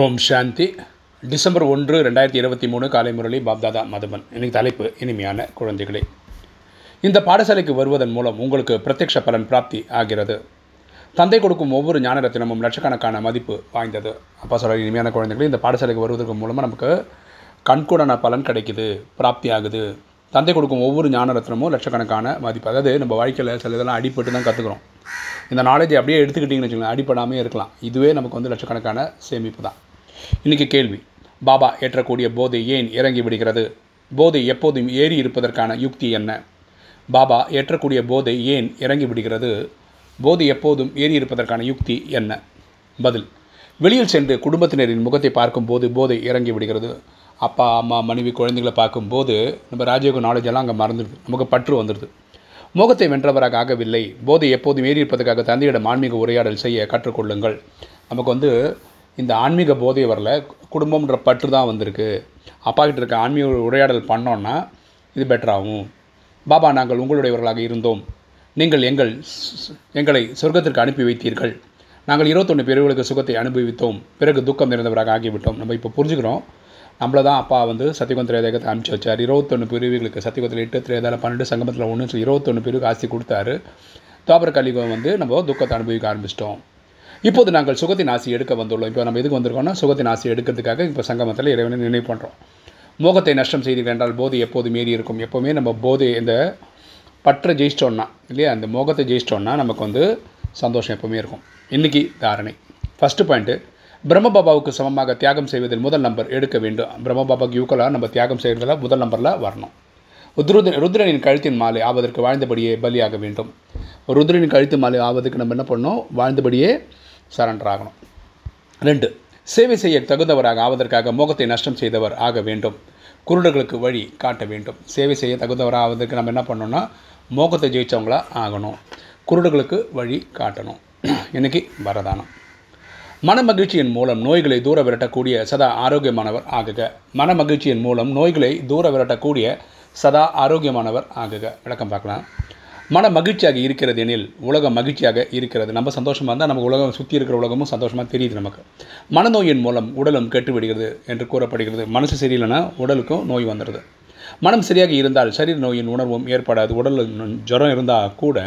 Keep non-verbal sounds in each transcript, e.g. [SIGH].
ஓம் சாந்தி. December ஒன்று ரெண்டாயிரத்தி இருபத்தி மூணு காலை முரளி பாப்தாதா மதுபன். இன்னைக்கு தலைப்பு இனிமையான குழந்தைகளே. இந்த பாடசாலைக்கு வருவதன் மூலம் உங்களுக்கு பிரத்யக்ஷ பலன் பிராப்தி ஆகிறது. தந்தை கொடுக்கும் ஒவ்வொரு ஞான ரத்தினமும் லட்சக்கணக்கான மதிப்பு வாய்ந்தது. அப்பா சொல்கிற இனிமையான குழந்தைகளே இந்த பாடசாலைக்கு வருவதற்கு மூலமாக நமக்கு கண்கூடான பலன் கிடைக்குது பிராப்தி ஆகுது. தந்தை கொடுக்கும் ஒவ்வொரு ஞானரத்னமும் லட்சக்கணக்கான மதிப்பு. அதாவது நம்ம வாழ்க்கையில் சில இதெல்லாம் அடிபட்டு தான் கற்றுக்குறோம் இந்த நாலேஜை அப்படியே எடுத்துக்கிட்டிங்கன்னு வச்சுக்கோங்களேன் அடிப்படாமே இருக்கலாம். இதுவே நமக்கு வந்து லட்சக்கணக்கான சேமிப்பு தான். இன்றைக்கி கேள்வி பாபா ஏற்றக்கூடிய போதை ஏன் இறங்கி விடுகிறது? போதை எப்போதும் ஏறி இருப்பதற்கான யுக்தி என்ன? பாபா ஏற்றக்கூடிய போதை ஏன் இறங்கி விடுகிறது? போதை எப்போதும் ஏறி இருப்பதற்கான யுக்தி என்ன? பதில் வெளியில் சென்று குடும்பத்தினரின் முகத்தை பார்க்கும்போது போதை இறங்கி விடுகிறது. அப்பா அம்மா மனைவி குழந்தைகளை பார்க்கும்போது நம்ம ராஜயோக நாலேஜ் எல்லாம் அங்கே மறந்துடுது. நமக்கு பற்று வந்துடுது. மோகத்தை வென்றவராக ஆகவில்லை. போதை எப்போதும் ஏறி இருப்பதற்காக தந்தையிடம் ஆன்மீக உரையாடல் செய்ய கற்றுக்கொள்ளுங்கள். நமக்கு வந்து இந்த ஆன்மீக போதை வரல. குடும்பம்ன்ற பற்று தான் வந்திருக்கு. அப்பா கிட்ட இருக்க ஆன்மீக உரையாடல் பண்ணோன்னா இது பெட்டராகும் பாபா நாங்கள் உங்களுடையவர்களாக இருந்தோம். நீங்கள் எங்கள் எங்களை சொர்க்கத்திற்கு அனுப்பி வைத்தீர்கள். நாங்கள் இருபத்தொன்று பிரிவுகளுக்கு சுகத்தை அனுபவித்தோம். பிறகு துக்கம் நிறைந்தவராக ஆகிவிட்டோம். நம்ம இப்போ புரிஞ்சுக்கிறோம். நம்மளை தான் அப்பா வந்து சத்தியகுந்த திரேதகத்தை அனுப்பிச்சி வச்சார். இருபத்தொன்று பிரிவுகளுக்கு சத்தியகுந்தில் எட்டு திரேதாவில் பன்னெண்டு சங்கமத்தில் ஒன்று சொல்லி இருபத்தொன்று பிரிவுக்கு ஆசி கொடுத்தாரு. தாபர கலிகம் வந்து நம்ம துக்கத்தை அனுபவிக்க ஆரம்பிச்சிட்டோம். இப்போது நாங்கள் சுகத்தின் ஆசி எடுக்க வந்துள்ளோம். இப்போ நம்ம எதுக்கு வந்திருக்கோம்னா சுகத்தின் ஆசி எடுக்கிறதுக்காக இப்போ சங்கமத்தில் இறைவனை நினைவு பண்ணுறோம் மோகத்தை நஷ்டம் செய்தீர்கள் என்றால் போதை எப்போது மீறி இருக்கும்? எப்போவுமே நம்ம போதை இந்த பற்றை ஜெயிச்சிட்டோன்னா இல்லையா? அந்த மோகத்தை ஜெயிச்சிட்டோன்னா நமக்கு வந்து சந்தோஷம் எப்போவுமே இருக்கும். இன்றைக்கி தாரணை. ஃபஸ்ட்டு பாயிண்ட்டு பிரம்மபாபாவுக்கு சமமாக தியாகம் செய்வதில் முதல் நம்பர் எடுக்க வேண்டும். பிரம்மபாபாவுக்கு யூக்கலாக நம்ம தியாகம் செய்கிறதுல முதல் நம்பரில் வரணும். ருத்ர ருத்ரனின் கழுத்தின் மாலை ஆவதற்கு வாழ்ந்தபடியே பலியாக வேண்டும். ருத்ரனின் கழுத்து மாலை ஆவதற்கு நம்ம என்ன பண்ணணும்? வாழ்ந்தபடியே சரண்டர் ஆகணும். ரெண்டு சேவை செய்ய தகுந்தவராக ஆவதற்காக மோகத்தை நஷ்டம் செய்தவர் ஆக வேண்டும். குருடர்களுக்கு வழி காட்ட வேண்டும். சேவை செய்ய தகுந்தவராக ஆவதற்கு நம்ம என்ன பண்ணோம்னா மோகத்தை ஜெயித்தவங்களா ஆகணும். குருடர்களுக்கு வழி காட்டணும். [CLEARS THROAT] இன்றைக்கி வரதானம். மனமகிழ்ச்சியின் மூலம் நோய்களை தூர விரட்டக்கூடிய சதா ஆரோக்கியமானவர் ஆகுக. மனமகிழ்ச்சியின் மூலம் நோய்களை தூர விரட்டக்கூடிய சதா ஆரோக்கியமானவர் ஆகுக. விளக்கம் பார்க்கலாம். மன மகிழ்ச்சியாக இருக்கிறது எனில் உலகம் மகிழ்ச்சியாக இருக்கிறது. நம்ம சந்தோஷமாக இருந்தால் நம்ம உலகம் சுற்றி இருக்கிற உலகமும் சந்தோஷமாக தெரியுது நமக்கு. மனநோயின் மூலம் உடலும் கெட்டுவிடுகிறது என்று கூறப்படுகிறது. மனசு சரியில்லைன்னா உடலுக்கும் நோய் வந்துடுது. மனம் சரியாக இருந்தால் சரீர நோயின் உணர்வும் ஏற்படாது. உடலில் ஜுரம் இருந்தால் கூட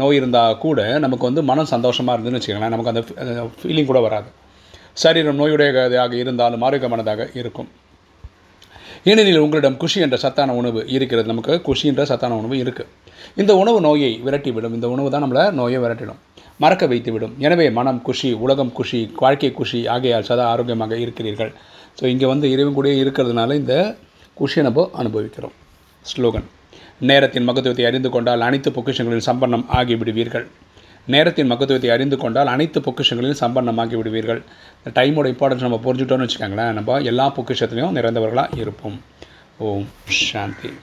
நோய் இருந்தால் கூட நமக்கு வந்து மனம் சந்தோஷமாக இருந்துன்னு வச்சுக்கோங்களேன். நமக்கு அந்த ஃபீலிங் கூட வராது. சரீரம் நோயுடையதாக இருந்தாலும் ஆரோக்கியமானதாக இருக்கும். ஏனெனில் உங்களிடம் குஷி என்ற சத்தான உணவு இருக்கிறது. நமக்கு குஷி என்ற சத்தான உணவு இருக்குது இந்த உணவு நோயை விரட்டிவிடும். இந்த உணவு தான் நம்மளை நோயை விரட்டிடும். மறக்க வைத்துவிடும். எனவே மனம் குஷி உலகம் குஷி வாழ்க்கை குஷி ஆகையால் சதா ஆரோக்கியமாக இருக்கிறீர்கள். ஸோ இங்கே வந்து இறைவன் கூட இருக்கிறதுனால இந்த குஷியை நம்ம அனுபவிக்கிறோம். ஸ்லோகன். நேரத்தின் மகத்துவத்தை அறிந்து கொண்டால் அனைத்து பொக்கிஷங்களில் சம்பன்னம் ஆகிவிடுவீர்கள். நேரத்தின் மகத்துவத்தை அறிந்து கொண்டால் அனைத்து பொக்கிஷங்களிலும் சம்பன்னமாகி விடுவீர்கள் இந்த டைமோட இம்பார்ட்டன்ஸ் நம்ம புரிஞ்சுட்டோம்னு வச்சுக்கோங்களேன். நம்ம எல்லா பொக்கிஷத்துலையும் நிறைந்தவர்களாக இருப்போம். ஓம் சாந்தி.